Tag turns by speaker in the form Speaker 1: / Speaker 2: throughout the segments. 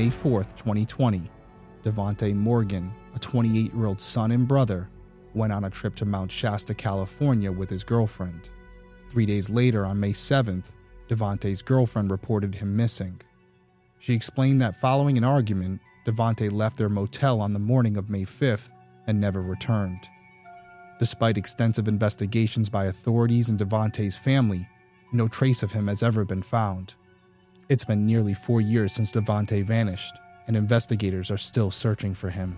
Speaker 1: May 4, 2020, Davohnte Morgan, a 28 year old son and brother, went on a trip to Mount Shasta, California with his girlfriend. Three days later, on May 7th, Davohnte's girlfriend reported him missing. She explained that following an argument, Davohnte left their motel on the morning of May 5th and never returned. Despite extensive investigations by authorities and Davohnte's family, no trace of him has ever been found. It's been nearly four years since Davohnte vanished, and investigators are still searching for him.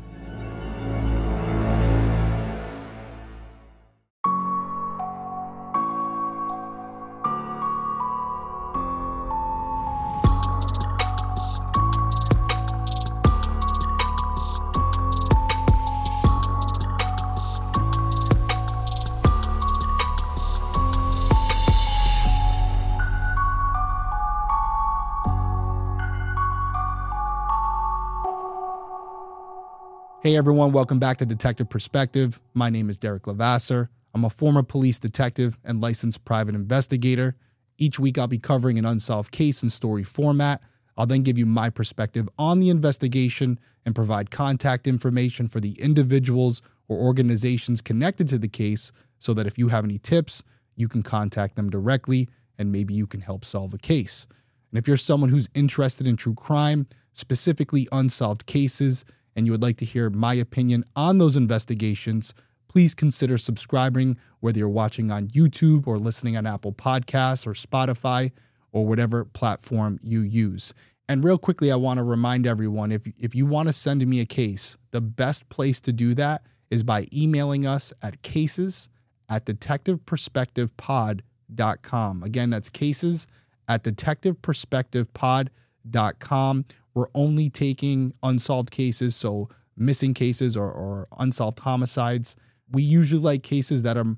Speaker 1: Hey everyone, welcome back to Detective Perspective. My name is Derrick Levasseur. I'm a former police detective and licensed private investigator. Each week I'll be covering an unsolved case in story format. I'll then give you my perspective on the investigation and provide contact information for the individuals or organizations connected to the case so that if you have any tips, you can contact them directly and maybe you can help solve a case. And if you're someone who's interested in true crime, specifically unsolved cases, and you would like to hear my opinion on those investigations, please consider subscribing, whether you're watching on YouTube or listening on Apple Podcasts or Spotify or whatever platform you use. And real quickly, I want to remind everyone if, if you want to send me a case, the best place to do that is by emailing us at cases at detectiveperspectivepod.com. Again, that's cases at detectiveperspectivepod.com. We're only taking unsolved cases, so missing cases or, or unsolved homicides. We usually like cases that are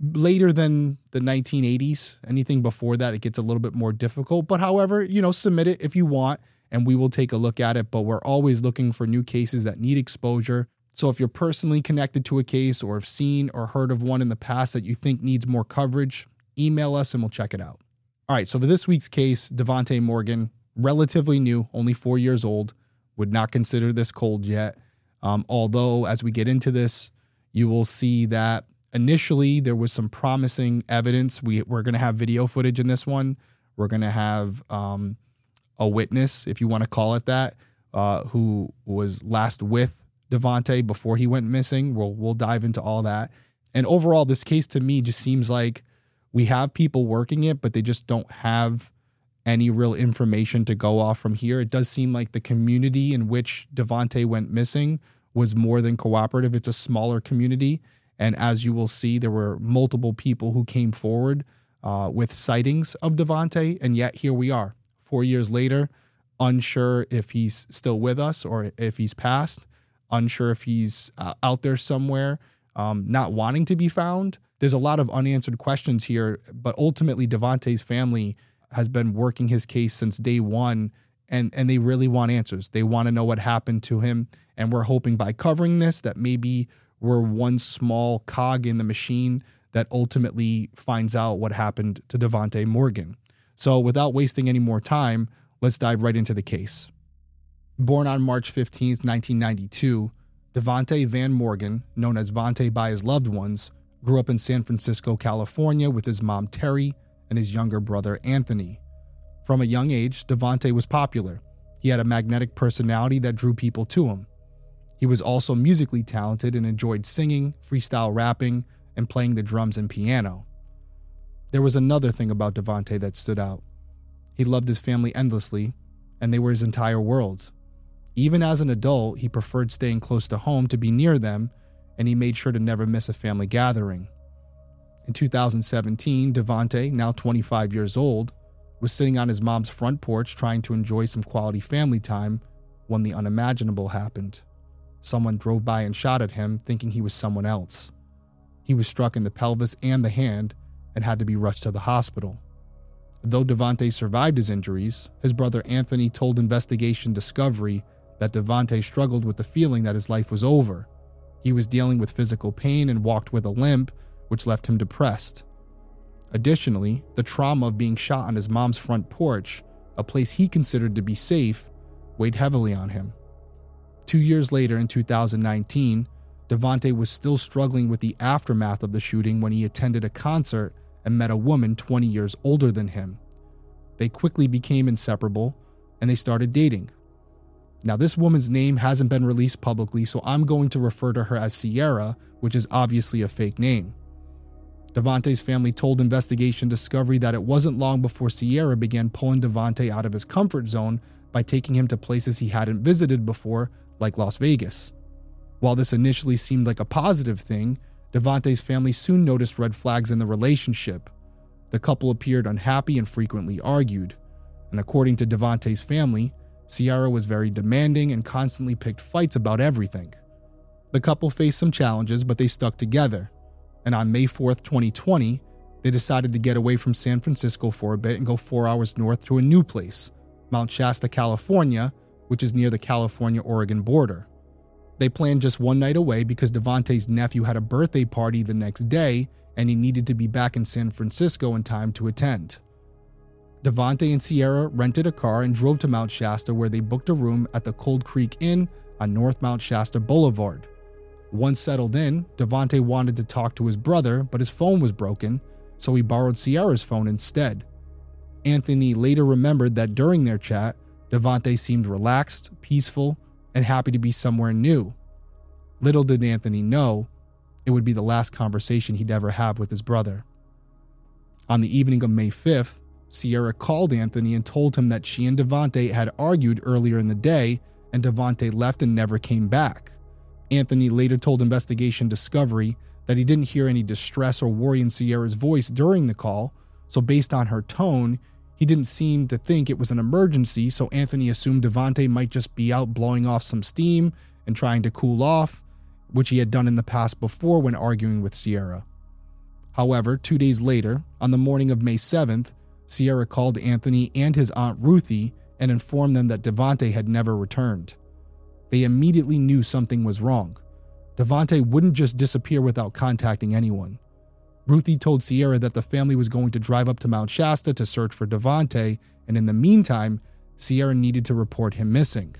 Speaker 1: later than the 1980s. Anything before that, it gets a little bit more difficult. But however, you know, submit it if you want, and we will take a look at it. But we're always looking for new cases that need exposure. So if you're personally connected to a case or have seen or heard of one in the past that you think needs more coverage, email us and we'll check it out. All right, so for this week's case, Davohnte Morgan, relatively new, only four years old, would not consider this cold yet. Um, although, as we get into this, you will see that initially there was some promising evidence. We, we're going to have video footage in this one. We're going to have um, a witness, if you want to call it that, uh, who was last with Davohnte before he went missing. We'll, we'll dive into all that. And overall, this case to me just seems like we have people working it, but they just don't have any real information to go off from here. It does seem like the community in which Davohnte went missing was more than cooperative. It's a smaller community. And as you will see, there were multiple people who came forward uh, with sightings of Davohnte. And yet here we are, four years later, unsure if he's still with us or if he's passed, unsure if he's uh, out there somewhere, um, not wanting to be found. There's a lot of unanswered questions here, but ultimately, Davohnte's family has been working his case since day one and and they really want answers. They want to know what happened to him and we're hoping by covering this that maybe we're one small cog in the machine that ultimately finds out what happened to Davohnte Morgan. So without wasting any more time, let's dive right into the case. Born on March 15th, 1992, Davohnte Van Morgan, known as Vontae by his loved ones, grew up in San Francisco, California with his mom Terry and his younger brother Anthony. From a young age, Davohnte was popular. He had a magnetic personality that drew people to him. He was also musically talented and enjoyed singing, freestyle rapping, and playing the drums and piano. There was another thing about Davohnte that stood out. He loved his family endlessly, and they were his entire world. Even as an adult, he preferred staying close to home to be near them, and he made sure to never miss a family gathering. In 2017, Davohnte, now 25 years old, was sitting on his mom's front porch trying to enjoy some quality family time when the unimaginable happened. Someone drove by and shot at him, thinking he was someone else. He was struck in the pelvis and the hand and had to be rushed to the hospital. Though Davohnte survived his injuries, his brother Anthony told Investigation Discovery that Davohnte struggled with the feeling that his life was over. He was dealing with physical pain and walked with a limp, which left him depressed. Additionally, the trauma of being shot on his mom's front porch, a place he considered to be safe, weighed heavily on him. Two years later, in 2019, Davohnte was still struggling with the aftermath of the shooting when he attended a concert and met a woman 20 years older than him. They quickly became inseparable and they started dating. Now, this woman's name hasn't been released publicly, so I'm going to refer to her as Sierra, which is obviously a fake name. Davohnte's family told Investigation Discovery that it wasn't long before Sierra began pulling Davohnte out of his comfort zone by taking him to places he hadn't visited before, like Las Vegas. While this initially seemed like a positive thing, Davohnte's family soon noticed red flags in the relationship. The couple appeared unhappy and frequently argued. And according to Davohnte's family, Sierra was very demanding and constantly picked fights about everything. The couple faced some challenges, but they stuck together. And on May 4th, 2020, they decided to get away from San Francisco for a bit and go four hours north to a new place, Mount Shasta, California, which is near the California Oregon border. They planned just one night away because Davohnte's nephew had a birthday party the next day and he needed to be back in San Francisco in time to attend. Davohnte and Sierra rented a car and drove to Mount Shasta where they booked a room at the Cold Creek Inn on North Mount Shasta Boulevard. Once settled in, Davohnte wanted to talk to his brother, but his phone was broken, so he borrowed Sierra's phone instead. Anthony later remembered that during their chat, Davohnte seemed relaxed, peaceful, and happy to be somewhere new. Little did Anthony know, it would be the last conversation he'd ever have with his brother. On the evening of May 5th, Sierra called Anthony and told him that she and Davohnte had argued earlier in the day and Davohnte left and never came back. Anthony later told Investigation Discovery that he didn't hear any distress or worry in Sierra's voice during the call, so based on her tone, he didn't seem to think it was an emergency, so Anthony assumed Davohnte might just be out blowing off some steam and trying to cool off, which he had done in the past before when arguing with Sierra. However, two days later, on the morning of May 7th, Sierra called Anthony and his aunt Ruthie and informed them that Davohnte had never returned. They immediately knew something was wrong. Davohnte wouldn't just disappear without contacting anyone. Ruthie told Sierra that the family was going to drive up to Mount Shasta to search for Davohnte, and in the meantime, Sierra needed to report him missing.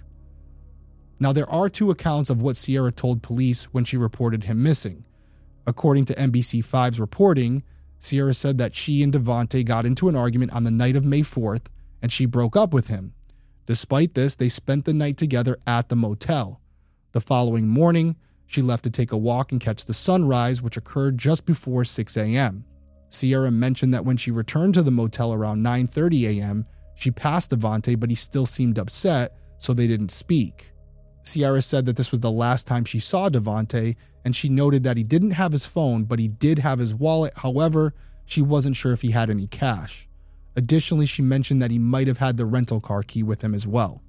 Speaker 1: Now, there are two accounts of what Sierra told police when she reported him missing. According to NBC5's reporting, Sierra said that she and Davohnte got into an argument on the night of May 4th and she broke up with him. Despite this, they spent the night together at the motel. The following morning, she left to take a walk and catch the sunrise, which occurred just before 6 a.m. Sierra mentioned that when she returned to the motel around 9:30 a.m., she passed Davohnte, but he still seemed upset, so they didn't speak. Sierra said that this was the last time she saw Davohnte, and she noted that he didn't have his phone, but he did have his wallet. However, she wasn't sure if he had any cash. Additionally, she mentioned that he might have had the rental car key with him as well.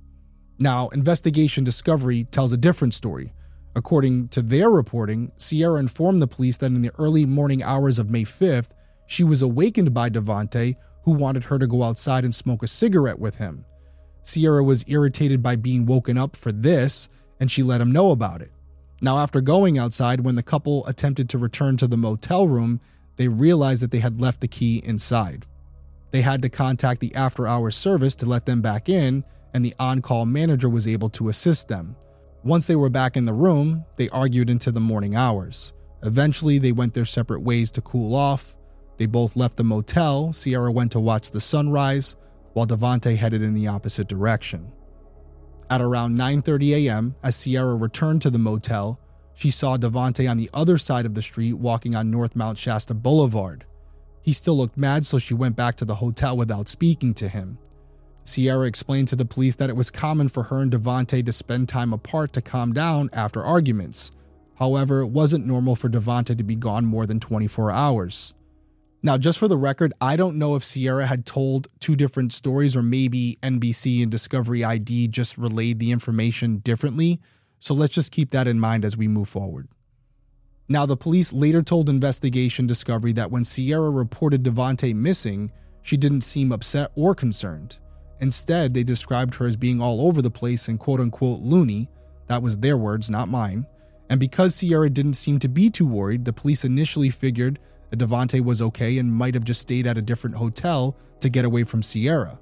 Speaker 1: Now, Investigation Discovery tells a different story. According to their reporting, Sierra informed the police that in the early morning hours of May 5th, she was awakened by Davohnte, who wanted her to go outside and smoke a cigarette with him. Sierra was irritated by being woken up for this, and she let him know about it. Now, after going outside, when the couple attempted to return to the motel room, they realized that they had left the key inside. They had to contact the after hours service to let them back in, and the on call manager was able to assist them. Once they were back in the room, they argued into the morning hours. Eventually, they went their separate ways to cool off. They both left the motel. Sierra went to watch the sunrise, while Davohnte headed in the opposite direction. At around 9:30 a.m., as Sierra returned to the motel, she saw Davohnte on the other side of the street walking on North Mount Shasta Boulevard. He still looked mad, so she went back to the hotel without speaking to him. Sierra explained to the police that it was common for her and Davohnte to spend time apart to calm down after arguments. However, it wasn't normal for Davohnte to be gone more than 24 hours. Now, just for the record, I don't know if Sierra had told two different stories or maybe NBC and Discovery ID just relayed the information differently. So let's just keep that in mind as we move forward. Now, the police later told Investigation Discovery that when Sierra reported Davohnte missing, she didn't seem upset or concerned. Instead, they described her as being all over the place and quote unquote loony. That was their words, not mine. And because Sierra didn't seem to be too worried, the police initially figured that Davohnte was okay and might have just stayed at a different hotel to get away from Sierra.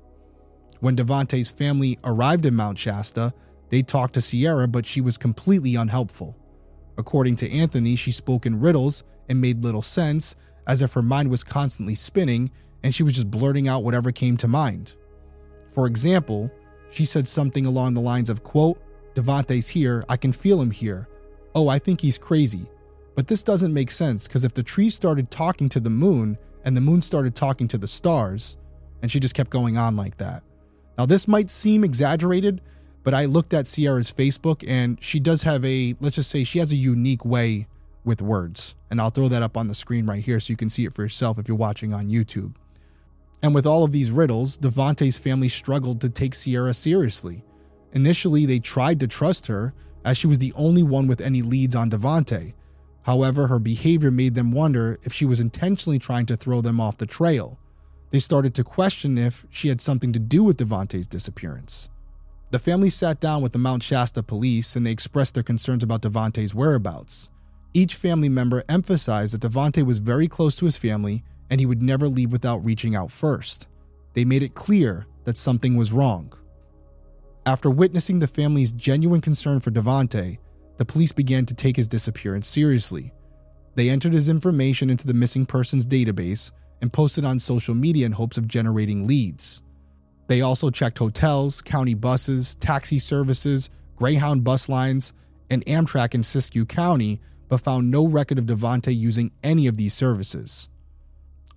Speaker 1: When Davohnte's family arrived in Mount Shasta, they talked to Sierra, but she was completely unhelpful. According to Anthony, she spoke in riddles and made little sense, as if her mind was constantly spinning and she was just blurting out whatever came to mind. For example, she said something along the lines of, quote, Davohnte's here, I can feel him here. Oh, I think he's crazy. But this doesn't make sense because if the tree started talking to the moon and the moon started talking to the stars, and she just kept going on like that. Now, this might seem exaggerated, but I looked at Sierra's Facebook and she does have a, let's just say, she has a unique way with words. And I'll throw that up on the screen right here so you can see it for yourself if you're watching on YouTube. And with all of these riddles, Davohnte's family struggled to take Sierra seriously. Initially, they tried to trust her, as she was the only one with any leads on Davohnte. However, her behavior made them wonder if she was intentionally trying to throw them off the trail. They started to question if she had something to do with Davohnte's disappearance. The family sat down with the Mount Shasta police and they expressed their concerns about Davohnte's whereabouts. Each family member emphasized that Davohnte was very close to his family and he would never leave without reaching out first. They made it clear that something was wrong. After witnessing the family's genuine concern for Davohnte, the police began to take his disappearance seriously. They entered his information into the missing persons database and posted on social media in hopes of generating leads. They also checked hotels, county buses, taxi services, Greyhound bus lines, and Amtrak in Siskiyou County, but found no record of Davohnte using any of these services.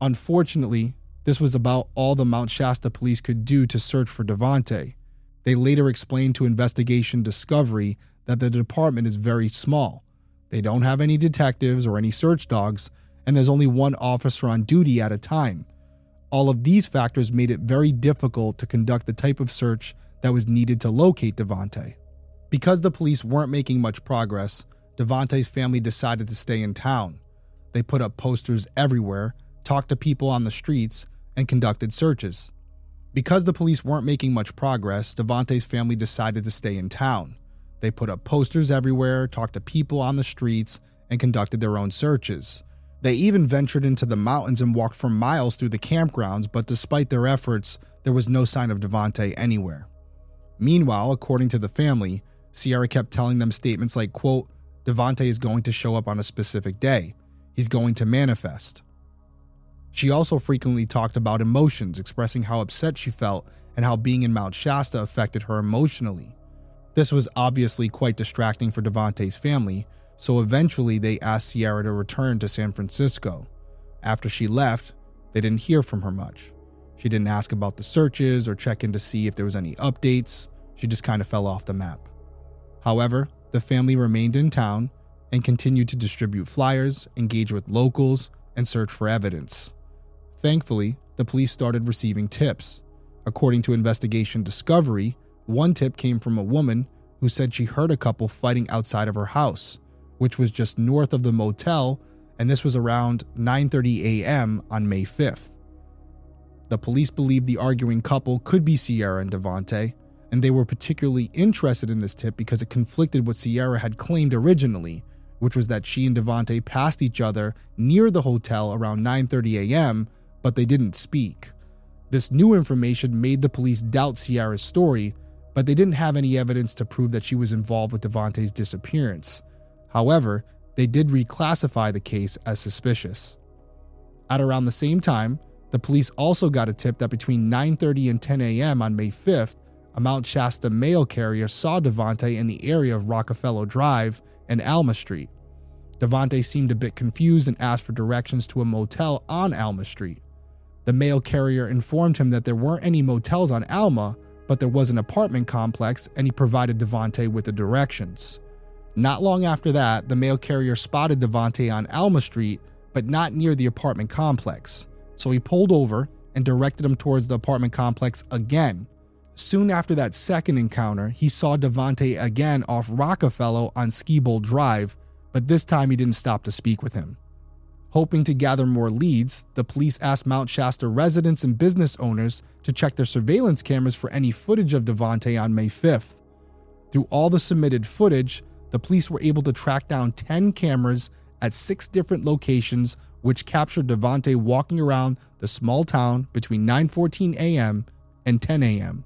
Speaker 1: Unfortunately, this was about all the Mount Shasta police could do to search for Davohnte. They later explained to Investigation Discovery that the department is very small. They don't have any detectives or any search dogs, and there's only one officer on duty at a time. All of these factors made it very difficult to conduct the type of search that was needed to locate Davohnte. Because the police weren't making much progress, Davohnte's family decided to stay in town. They put up posters everywhere, talked to people on the streets, and conducted searches. Because the police weren't making much progress, Davohnte's family decided to stay in town. They put up posters everywhere, talked to people on the streets, and conducted their own searches. They even ventured into the mountains and walked for miles through the campgrounds, but despite their efforts, there was no sign of Davohnte anywhere. Meanwhile, according to the family, Sierra kept telling them statements like, quote, Davohnte is going to show up on a specific day. He's going to manifest. She also frequently talked about emotions, expressing how upset she felt and how being in Mount Shasta affected her emotionally. This was obviously quite distracting for Davohnte's family, so eventually they asked Sierra to return to San Francisco. After she left, they didn't hear from her much. She didn't ask about the searches or check in to see if there was any updates. She just kind of fell off the map. However, the family remained in town and continued to distribute flyers, engage with locals, and search for evidence. Thankfully, the police started receiving tips. According to Investigation Discovery, one tip came from a woman who said she heard a couple fighting outside of her house, which was just north of the motel, and this was around 9:30 a.m. on May 5th. The police believed the arguing couple could be Sierra and Davohnte, and they were particularly interested in this tip because it conflicted what Sierra had claimed originally, which was that she and Davohnte passed each other near the hotel around 9:30 a.m., but they didn't speak. This new information made the police doubt Sierra's story but they didn't have any evidence to prove that she was involved with Davohnte's disappearance. However, they did reclassify the case as suspicious. At around the same time, the police also got a tip that between 9:30 and 10 a.m. on May 5th, a Mount Shasta mail carrier saw Davohnte in the area of Rockfellow Drive and Alma Street. Davohnte seemed a bit confused and asked for directions to a motel on Alma Street. The mail carrier informed him that there weren't any motels on Alma, but there was an apartment complex and he provided Davohnte with the directions. Not long after that, the mail carrier spotted Davohnte on Alma Street, but not near the apartment complex. So he pulled over and directed him towards the apartment complex again. Soon after that second encounter, he saw Davohnte again off Rockfellow on Skibold Drive, but this time he didn't stop to speak with him. Hoping to gather more leads, the police asked Mount Shasta residents and business owners to check their surveillance cameras for any footage of Davohnte on May 5th. Through all the submitted footage, the police were able to track down 10 cameras at six different locations which captured Davohnte walking around the small town between 9:14 a.m. and 10 a.m.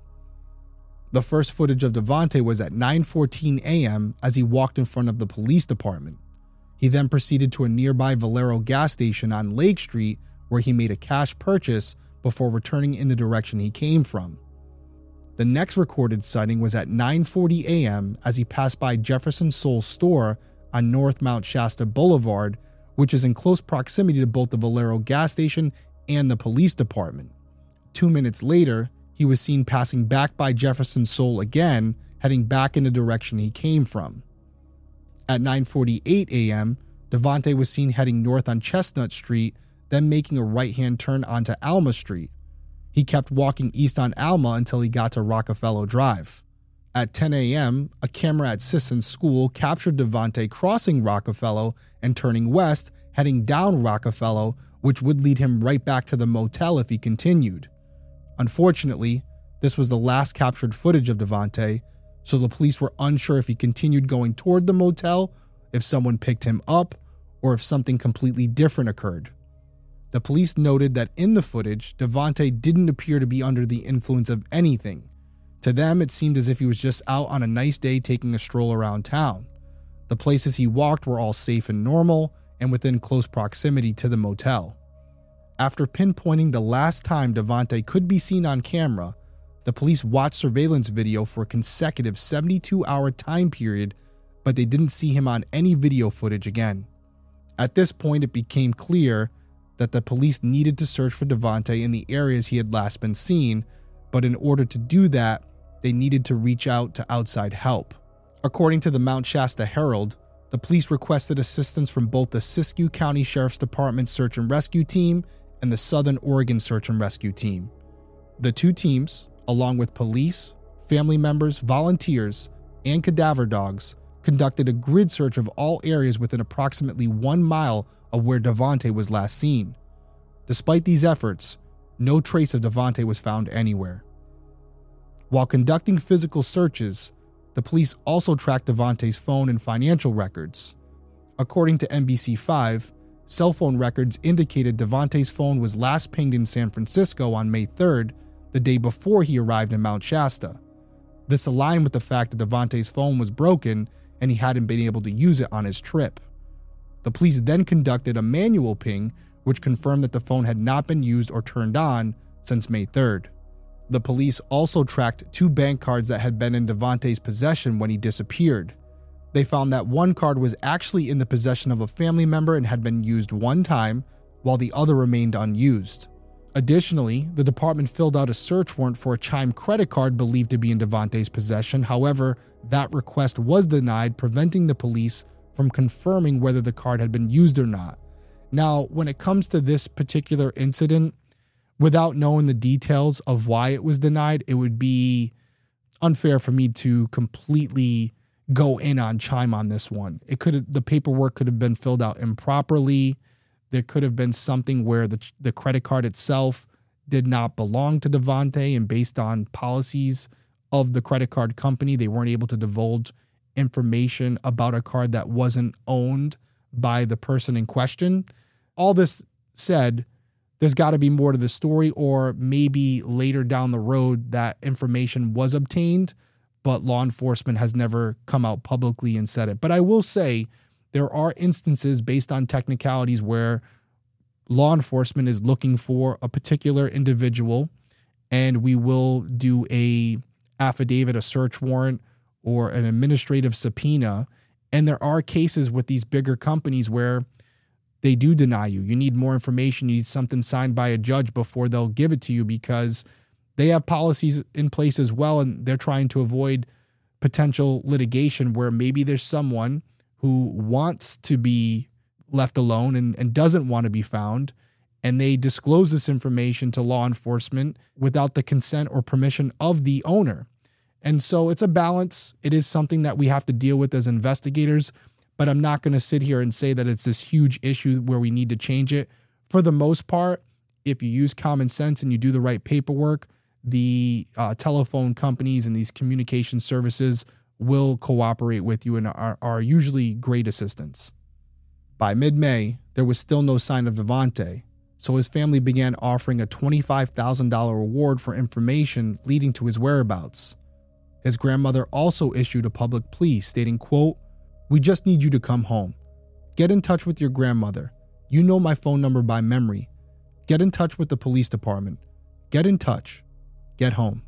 Speaker 1: The first footage of Davohnte was at 9:14 a.m. as he walked in front of the police department. He then proceeded to a nearby Valero gas station on Lake Street where he made a cash purchase before returning in the direction he came from. The next recorded sighting was at 9:40 a.m. as he passed by Jefferson Soul store on North Mount Shasta Boulevard, which is in close proximity to both the Valero gas station and the police department. 2 minutes later, he was seen passing back by Jefferson Soul again, heading back in the direction he came from. At 9:48 a.m., Davohnte was seen heading north on Chestnut Street, then making a right-hand turn onto Alma Street. He kept walking east on Alma until he got to Rockfellow Drive. At 10 a.m., a camera at Sisson School captured Davohnte crossing Rockfellow and turning west, heading down Rockfellow, which would lead him right back to the motel if he continued. Unfortunately, this was the last captured footage of Davohnte, so the police were unsure if he continued going toward the motel, if someone picked him up, or if something completely different occurred. The police noted that in the footage, Davohnte didn't appear to be under the influence of anything. To them, it seemed as if he was just out on a nice day taking a stroll around town. The places he walked were all safe and normal and within close proximity to the motel. After pinpointing the last time Davohnte could be seen on camera, the police watched surveillance video for a consecutive 72 hour time period, but they didn't see him on any video footage again. At this point, it became clear that the police needed to search for Davohnte in the areas he had last been seen, but in order to do that, they needed to reach out to outside help. According to the Mount Shasta Herald, the police requested assistance from both the Siskiyou County Sheriff's Department search and rescue team and the Southern Oregon search and rescue team. The two teams, along with police, family members, volunteers, and cadaver dogs, conducted a grid search of all areas within approximately one mile of where Davohnte was last seen. Despite these efforts, no trace of Davohnte was found anywhere. While conducting physical searches, the police also tracked Davohnte's phone and financial records. According to NBC5, cell phone records indicated Davohnte's phone was last pinged in San Francisco on May 3rd the day before he arrived in Mount Shasta. This aligned with the fact that Davohnte's phone was broken and he hadn't been able to use it on his trip. The police then conducted a manual ping, which confirmed that the phone had not been used or turned on since May 3rd. The police also tracked two bank cards that had been in Davohnte's possession when he disappeared. They found that one card was actually in the possession of a family member and had been used one time, while the other remained unused. Additionally, the department filled out a search warrant for a Chime credit card believed to be in Davohnte's possession. However, that request was denied, preventing the police from confirming whether the card had been used or not. Now, when it comes to this particular incident, without knowing the details of why it was denied, it would be unfair for me to completely go in on Chime on this one. It could the paperwork could have been filled out improperly. There could have been something where the, the credit card itself did not belong to Davohnte and based on policies of the credit card company, they weren't able to divulge information about a card that wasn't owned by the person in question. All this said, there's got to be more to the story, or maybe later down the road that information was obtained, but law enforcement has never come out publicly and said it. But I will say, there are instances based on technicalities where law enforcement is looking for a particular individual and we will do a affidavit a search warrant or an administrative subpoena and there are cases with these bigger companies where they do deny you you need more information you need something signed by a judge before they'll give it to you because they have policies in place as well and they're trying to avoid potential litigation where maybe there's someone who wants to be left alone and, and doesn't want to be found. And they disclose this information to law enforcement without the consent or permission of the owner. And so it's a balance. It is something that we have to deal with as investigators. But I'm not going to sit here and say that it's this huge issue where we need to change it. For the most part, if you use common sense and you do the right paperwork, the uh, telephone companies and these communication services will cooperate with you and are, are usually great assistants. By mid May, there was still no sign of Davohnte, so his family began offering a $25,000 reward for information leading to his whereabouts. His grandmother also issued a public plea stating, quote, "We just need you to come home. Get in touch with your grandmother. You know my phone number by memory. Get in touch with the police department. Get in touch. Get home."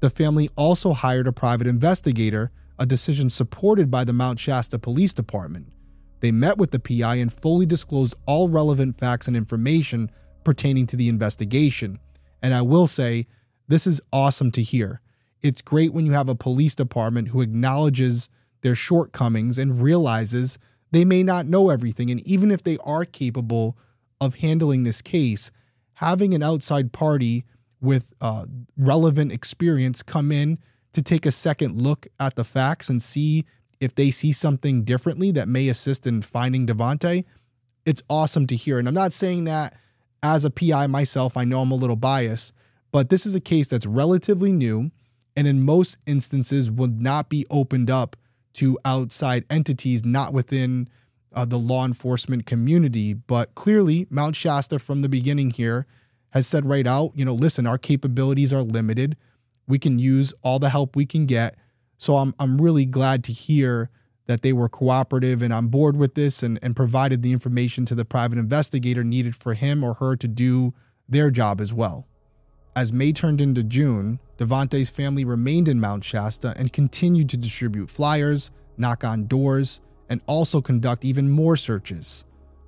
Speaker 1: The family also hired a private investigator, a decision supported by the Mount Shasta Police Department. They met with the PI and fully disclosed all relevant facts and information pertaining to the investigation. And I will say, this is awesome to hear. It's great when you have a police department who acknowledges their shortcomings and realizes they may not know everything. And even if they are capable of handling this case, having an outside party with uh, relevant experience come in to take a second look at the facts and see if they see something differently that may assist in finding Davohnte, it's awesome to hear. And I'm not saying that as a PI myself, I know I'm a little biased, but this is a case that's relatively new and in most instances would not be opened up to outside entities not within uh, the law enforcement community. But clearly, Mount Shasta from the beginning here has said right out, you know, listen, our capabilities are limited. We can use all the help we can get. So I'm I'm really glad to hear that they were cooperative and on board with this and, and provided the information to the private investigator needed for him or her to do their job as well. As May turned into June, Davohnte's family remained in Mount Shasta and continued to distribute flyers, knock on doors, and also conduct even more searches.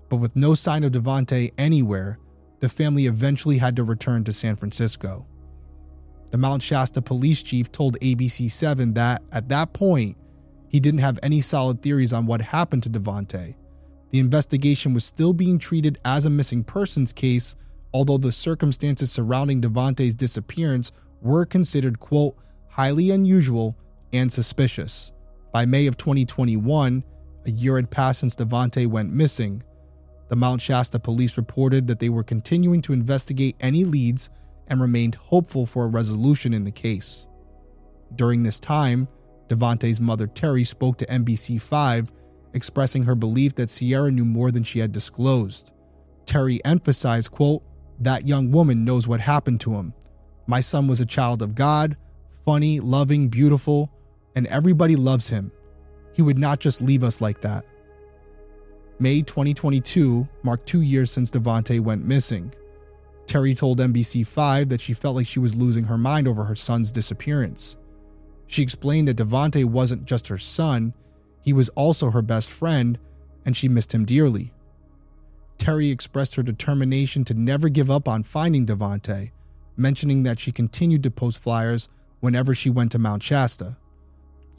Speaker 1: But with no sign of Davohnte anywhere, the family eventually had to return to San Francisco. The Mount Shasta police chief told ABC7 that at that point, he didn't have any solid theories on what happened to Davohnte. The investigation was still being treated as a missing persons case, although the circumstances surrounding Davohnte's disappearance were considered, quote, highly unusual and suspicious. By May of 2021, a year had passed since Davohnte went missing. The Mount Shasta police reported that they were continuing to investigate any leads and remained hopeful for a resolution in the case. During this time, Davohnte's mother Terry spoke to NBC5, expressing her belief that Sierra knew more than she had disclosed. Terry emphasized, quote, that young woman knows what happened to him. My son was a child of God, funny, loving, beautiful, and everybody loves him. He would not just leave us like that. May 2022 marked two years since Davohnte went missing. Terry told NBC5 that she felt like she was losing her mind over her son's disappearance. She explained that Davohnte wasn't just her son, he was also her best friend, and she missed him dearly. Terry expressed her determination to never give up on finding Davohnte, mentioning that she continued to post flyers whenever she went to Mount Shasta.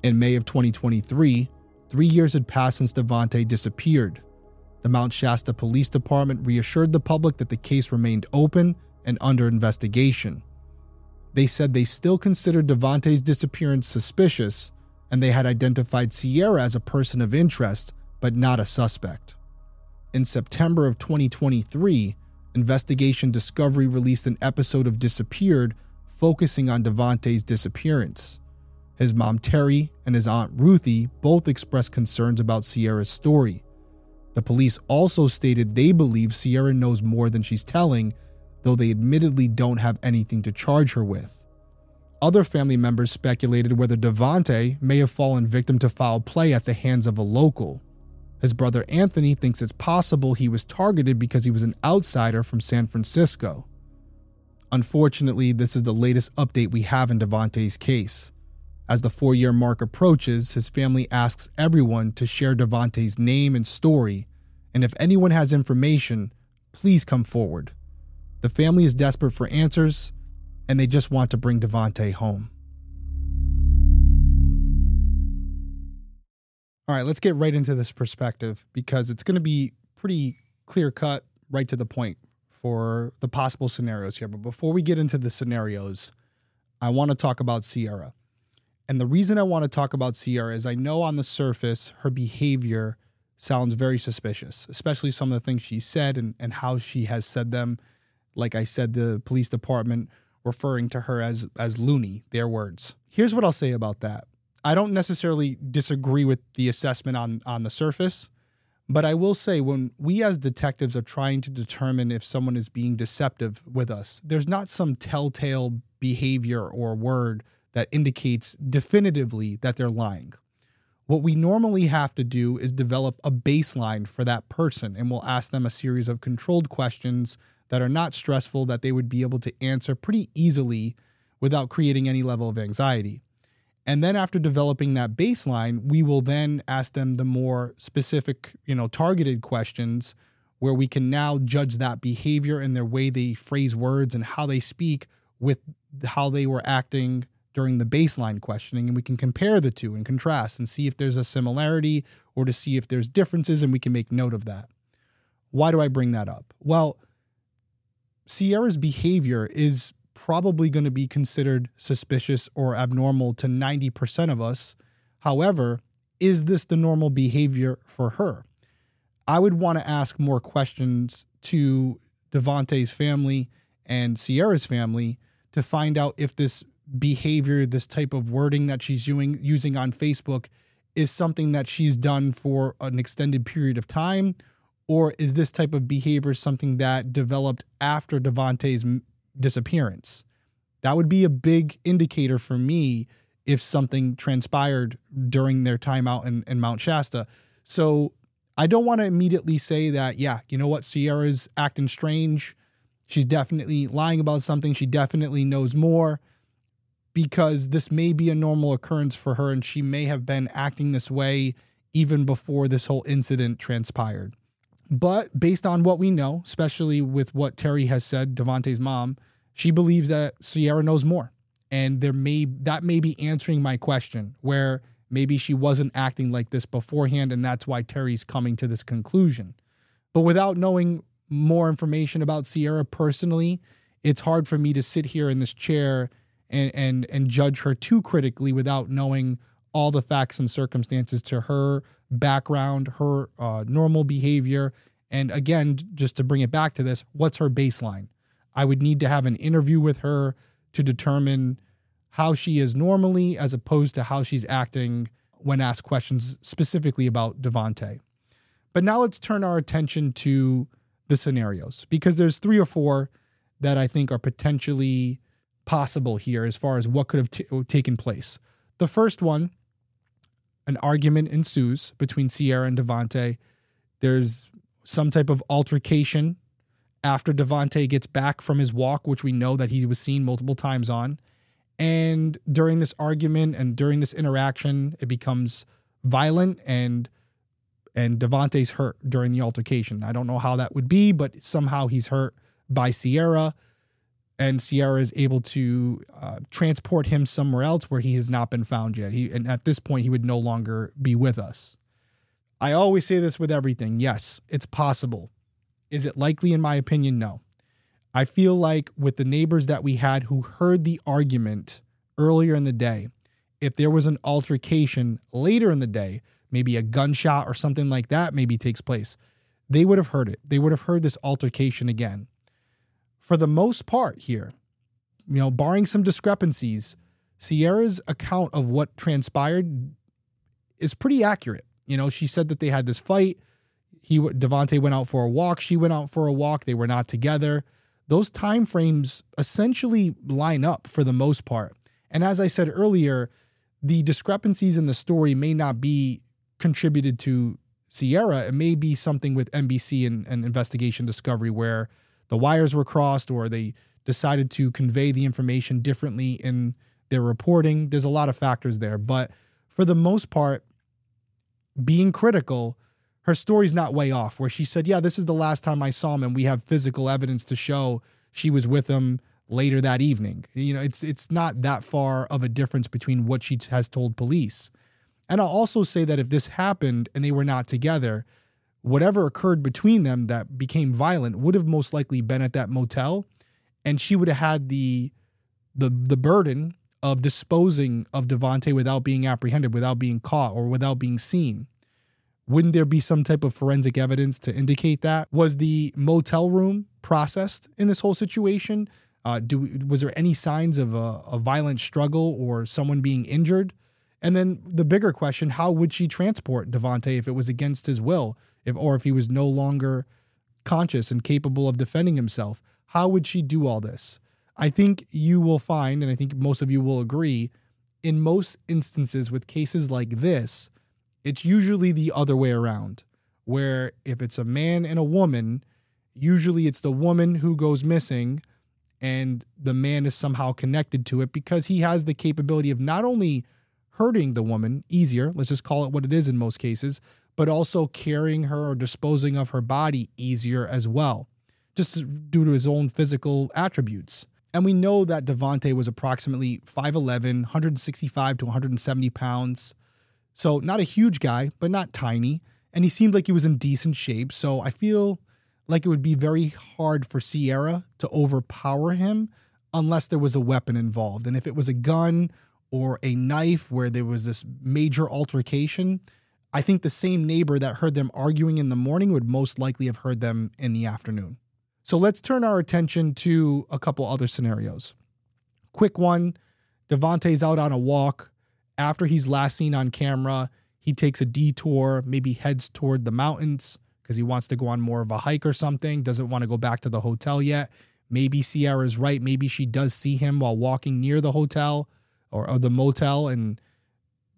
Speaker 1: In May of 2023, three years had passed since Davohnte disappeared. The Mount Shasta Police Department reassured the public that the case remained open and under investigation. They said they still considered Davohnte's disappearance suspicious and they had identified Sierra as a person of interest, but not a suspect. In September of 2023, Investigation Discovery released an episode of Disappeared focusing on Davohnte's disappearance. His mom Terry and his aunt Ruthie both expressed concerns about Sierra's story. The police also stated they believe Sierra knows more than she's telling, though they admittedly don't have anything to charge her with. Other family members speculated whether Davohnte may have fallen victim to foul play at the hands of a local. His brother Anthony thinks it's possible he was targeted because he was an outsider from San Francisco. Unfortunately, this is the latest update we have in Davohnte's case. As the four year mark approaches, his family asks everyone to share Davohnte's name and story, and if anyone has information, please come forward. The family is desperate for answers, and they just want to bring Davohnte home. All right, let's get right into this perspective because it's going to be pretty clear cut, right to the point for the possible scenarios here. But before we get into the scenarios, I want to talk about Sierra. And the reason I want to talk about Sierra is I know on the surface her behavior sounds very suspicious, especially some of the things she said and, and how she has said them. Like I said, the police department referring to her as as loony, their words. Here's what I'll say about that. I don't necessarily disagree with the assessment on on the surface, but I will say when we as detectives are trying to determine if someone is being deceptive with us, there's not some telltale behavior or word that indicates definitively that they're lying. What we normally have to do is develop a baseline for that person, and we'll ask them a series of controlled questions that are not stressful that they would be able to answer pretty easily without creating any level of anxiety. And then after developing that baseline, we will then ask them the more specific, you know, targeted questions where we can now judge that behavior and their way they phrase words and how they speak with how they were acting during the baseline questioning and we can compare the two and contrast and see if there's a similarity or to see if there's differences and we can make note of that. Why do I bring that up? Well, Sierra's behavior is probably going to be considered suspicious or abnormal to 90% of us. However, is this the normal behavior for her? I would want to ask more questions to Davohnte's family and Sierra's family to find out if this behavior, this type of wording that she's using on Facebook is something that she's done for an extended period of time or is this type of behavior something that developed after Davohnte's disappearance? That would be a big indicator for me if something transpired during their time out in, in Mount Shasta. So I don't want to immediately say that, yeah, you know what, Sierra's acting strange. She's definitely lying about something. She definitely knows more because this may be a normal occurrence for her and she may have been acting this way even before this whole incident transpired. But based on what we know, especially with what Terry has said, Davohnte's mom, she believes that Sierra knows more. And there may that may be answering my question where maybe she wasn't acting like this beforehand and that's why Terry's coming to this conclusion. But without knowing more information about Sierra personally, it's hard for me to sit here in this chair and and and judge her too critically without knowing all the facts and circumstances to her background, her uh, normal behavior, and again, just to bring it back to this, what's her baseline? I would need to have an interview with her to determine how she is normally as opposed to how she's acting when asked questions specifically about Davohnte. But now let's turn our attention to the scenarios because there's three or four that I think are potentially possible here as far as what could have t- taken place. The first one, an argument ensues between Sierra and Davohnte. There's some type of altercation after Davohnte gets back from his walk, which we know that he was seen multiple times on. And during this argument and during this interaction, it becomes violent and and Davohnte's hurt during the altercation. I don't know how that would be, but somehow he's hurt by Sierra and Sierra is able to uh, transport him somewhere else where he has not been found yet. He and at this point he would no longer be with us. I always say this with everything. Yes, it's possible. Is it likely in my opinion? No. I feel like with the neighbors that we had who heard the argument earlier in the day, if there was an altercation later in the day, maybe a gunshot or something like that maybe takes place, they would have heard it. They would have heard this altercation again for the most part here, you know, barring some discrepancies, Sierra's account of what transpired is pretty accurate. You know, she said that they had this fight. He Davohnte went out for a walk. She went out for a walk. They were not together. Those time frames essentially line up for the most part. And as I said earlier, the discrepancies in the story may not be contributed to Sierra. It may be something with NBC and, and Investigation Discovery where the wires were crossed or they decided to convey the information differently in their reporting. There's a lot of factors there, but for the most part, being critical, her story's not way off. Where she said, "Yeah, this is the last time I saw him, and we have physical evidence to show she was with him later that evening." You know, it's it's not that far of a difference between what she has told police. And I'll also say that if this happened and they were not together, whatever occurred between them that became violent would have most likely been at that motel and she would have had the the the burden of disposing of Davohnte without being apprehended, without being caught, or without being seen. Wouldn't there be some type of forensic evidence to indicate that? Was the motel room processed in this whole situation? Uh, do was there any signs of a, a violent struggle or someone being injured? And then the bigger question: How would she transport Davohnte if it was against his will? If or if he was no longer conscious and capable of defending himself, how would she do all this? I think you will find, and I think most of you will agree, in most instances with cases like this, it's usually the other way around, where if it's a man and a woman, usually it's the woman who goes missing and the man is somehow connected to it because he has the capability of not only hurting the woman easier, let's just call it what it is in most cases, but also carrying her or disposing of her body easier as well, just due to his own physical attributes. And we know that Davohnte was approximately 5'11, 165 to 170 pounds. So, not a huge guy, but not tiny. And he seemed like he was in decent shape. So, I feel like it would be very hard for Sierra to overpower him unless there was a weapon involved. And if it was a gun or a knife where there was this major altercation, I think the same neighbor that heard them arguing in the morning would most likely have heard them in the afternoon. So let's turn our attention to a couple other scenarios. Quick one Davohnte's out on a walk. After he's last seen on camera, he takes a detour, maybe heads toward the mountains because he wants to go on more of a hike or something, doesn't want to go back to the hotel yet. Maybe Sierra's right. Maybe she does see him while walking near the hotel or, or the motel and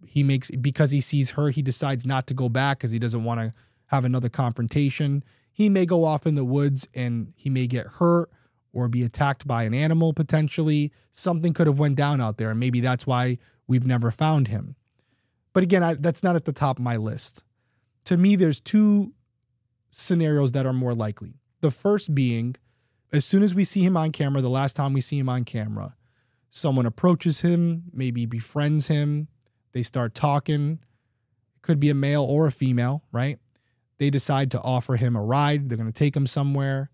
Speaker 1: he makes because he sees her, he decides not to go back because he doesn't want to have another confrontation. He may go off in the woods and he may get hurt or be attacked by an animal potentially. Something could have went down out there, and maybe that's why we've never found him. But again, I, that's not at the top of my list. To me, there's two scenarios that are more likely. The first being, as soon as we see him on camera, the last time we see him on camera, someone approaches him, maybe befriends him, they start talking. It could be a male or a female, right? They decide to offer him a ride. They're going to take him somewhere.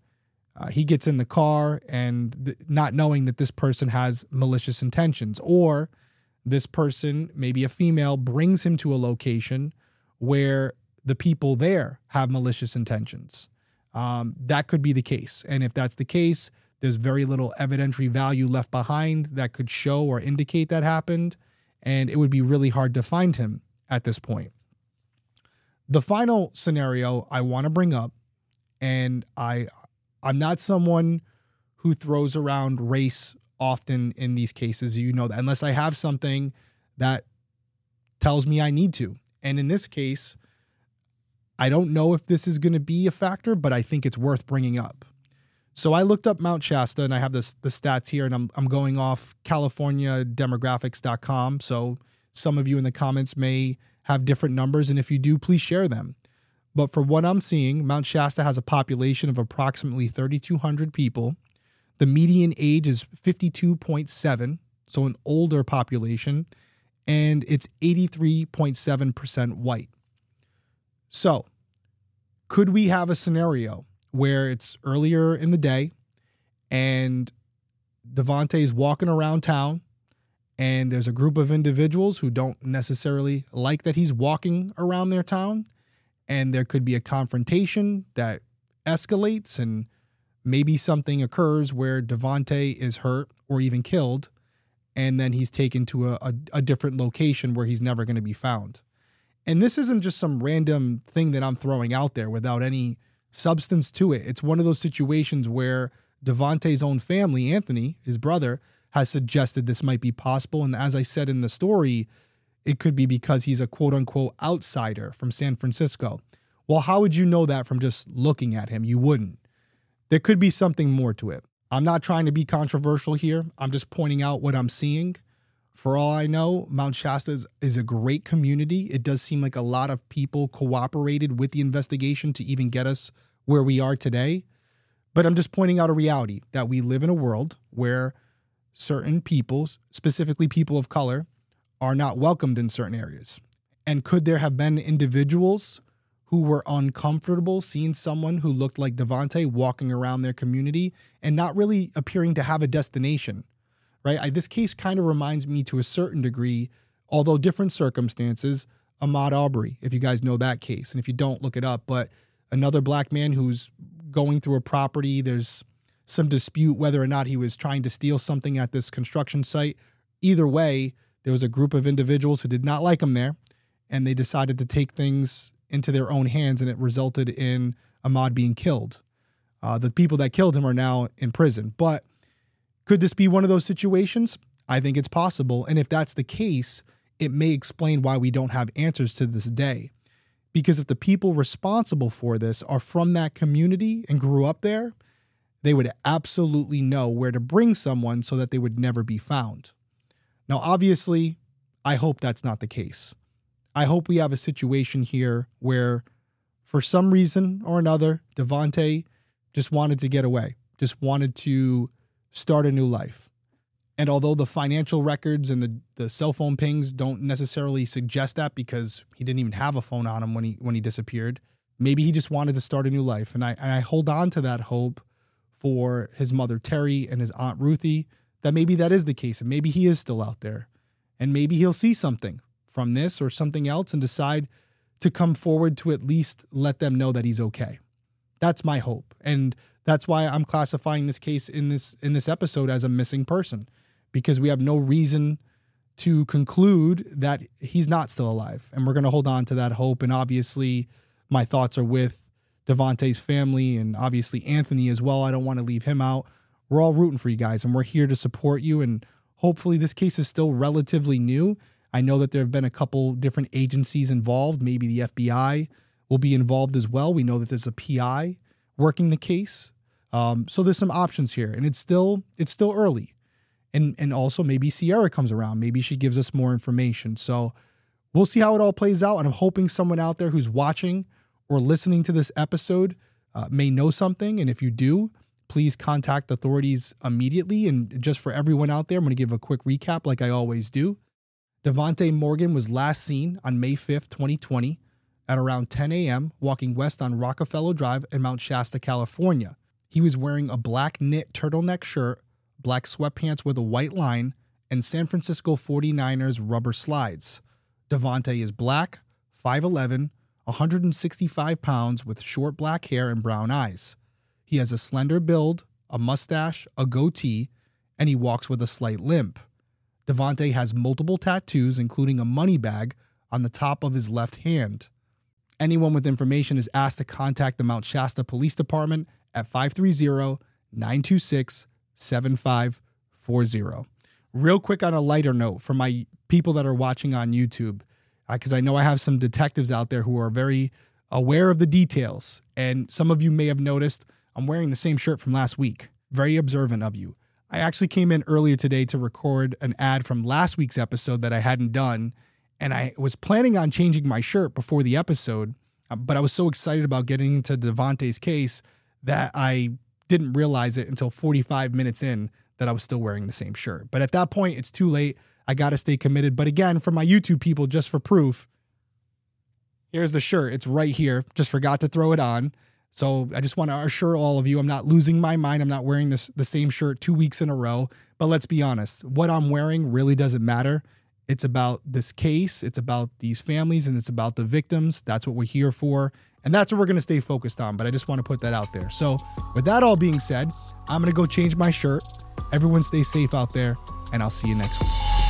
Speaker 1: Uh, he gets in the car and th- not knowing that this person has malicious intentions, or this person, maybe a female, brings him to a location where the people there have malicious intentions. Um, that could be the case. And if that's the case, there's very little evidentiary value left behind that could show or indicate that happened. And it would be really hard to find him at this point. The final scenario I want to bring up, and I I'm not someone who throws around race often in these cases. You know that unless I have something that tells me I need to. And in this case, I don't know if this is going to be a factor, but I think it's worth bringing up. So I looked up Mount Shasta and I have this the stats here and I'm I'm going off californiademographics.com. So some of you in the comments may have different numbers and if you do please share them. But for what I'm seeing, Mount Shasta has a population of approximately 3200 people. The median age is 52.7, so an older population, and it's 83.7% white. So, could we have a scenario where it's earlier in the day and Davohnte is walking around town and there's a group of individuals who don't necessarily like that he's walking around their town and there could be a confrontation that escalates and maybe something occurs where Davohnte is hurt or even killed and then he's taken to a, a, a different location where he's never going to be found. And this isn't just some random thing that I'm throwing out there without any substance to it. It's one of those situations where Davohnte's own family, Anthony, his brother, has suggested this might be possible. And as I said in the story, it could be because he's a quote unquote outsider from San Francisco. Well, how would you know that from just looking at him? You wouldn't. There could be something more to it. I'm not trying to be controversial here. I'm just pointing out what I'm seeing. For all I know, Mount Shasta is, is, a great community. It does seem like a lot of people cooperated with the investigation to even get us where we are today. But I'm just pointing out a reality that we live in a world where certain people, specifically people of color, are not welcomed in certain areas. And could there have been individuals who were uncomfortable seeing someone who looked like Davohnte walking around their community and not really appearing to have a destination? Right? I, this case kind of reminds me to a certain degree, although different circumstances, Ahmaud Arbery, if you guys know that case. And if you don't, look it up. But another black man who's going through a property, there's some dispute whether or not he was trying to steal something at this construction site. Either way, there was a group of individuals who did not like him there, and they decided to take things into their own hands, and it resulted in Ahmaud being killed. Uh, the people that killed him are now in prison. But could this be one of those situations? I think it's possible. And if that's the case, it may explain why we don't have answers to this day. Because if the people responsible for this are from that community and grew up there, they would absolutely know where to bring someone so that they would never be found. Now, obviously, I hope that's not the case. I hope we have a situation here where, for some reason or another, Davohnte just wanted to get away, just wanted to start a new life. And although the financial records and the, the cell phone pings don't necessarily suggest that because he didn't even have a phone on him when he when he disappeared, maybe he just wanted to start a new life. And I and I hold on to that hope for his mother Terry and his aunt Ruthie that maybe that is the case and maybe he is still out there. And maybe he'll see something from this or something else and decide to come forward to at least let them know that he's okay. That's my hope. And that's why I'm classifying this case in this in this episode as a missing person because we have no reason to conclude that he's not still alive. And we're going to hold on to that hope and obviously my thoughts are with Davohnte's family and obviously Anthony as well. I don't want to leave him out. We're all rooting for you guys and we're here to support you and hopefully this case is still relatively new. I know that there have been a couple different agencies involved, maybe the FBI will be involved as well. We know that there's a PI working the case. Um, so there's some options here, and it's still it's still early, and and also maybe Sierra comes around, maybe she gives us more information. So we'll see how it all plays out, and I'm hoping someone out there who's watching or listening to this episode uh, may know something, and if you do, please contact authorities immediately. And just for everyone out there, I'm going to give a quick recap, like I always do. Davohnte Morgan was last seen on May 5th, 2020 at around 10 a.m., walking west on Rockfellow Drive in Mount Shasta, California. He was wearing a black knit turtleneck shirt, black sweatpants with a white line, and San Francisco 49ers rubber slides. Davohnte is black, 5'11, 165 pounds, with short black hair and brown eyes. He has a slender build, a mustache, a goatee, and he walks with a slight limp. Davohnte has multiple tattoos, including a money bag on the top of his left hand. Anyone with information is asked to contact the Mount Shasta Police Department at 530 926 7540. Real quick on a lighter note for my people that are watching on YouTube, because uh, I know I have some detectives out there who are very aware of the details. And some of you may have noticed I'm wearing the same shirt from last week. Very observant of you. I actually came in earlier today to record an ad from last week's episode that I hadn't done and I was planning on changing my shirt before the episode, uh, but I was so excited about getting into Davohnte's case that I didn't realize it until 45 minutes in that I was still wearing the same shirt. But at that point, it's too late. I got to stay committed. But again, for my YouTube people, just for proof, here's the shirt. It's right here. Just forgot to throw it on. So I just want to assure all of you, I'm not losing my mind. I'm not wearing this the same shirt two weeks in a row. But let's be honest, what I'm wearing really doesn't matter. It's about this case, it's about these families, and it's about the victims. That's what we're here for. And that's what we're going to stay focused on. But I just want to put that out there. So, with that all being said, I'm going to go change my shirt. Everyone stay safe out there, and I'll see you next week.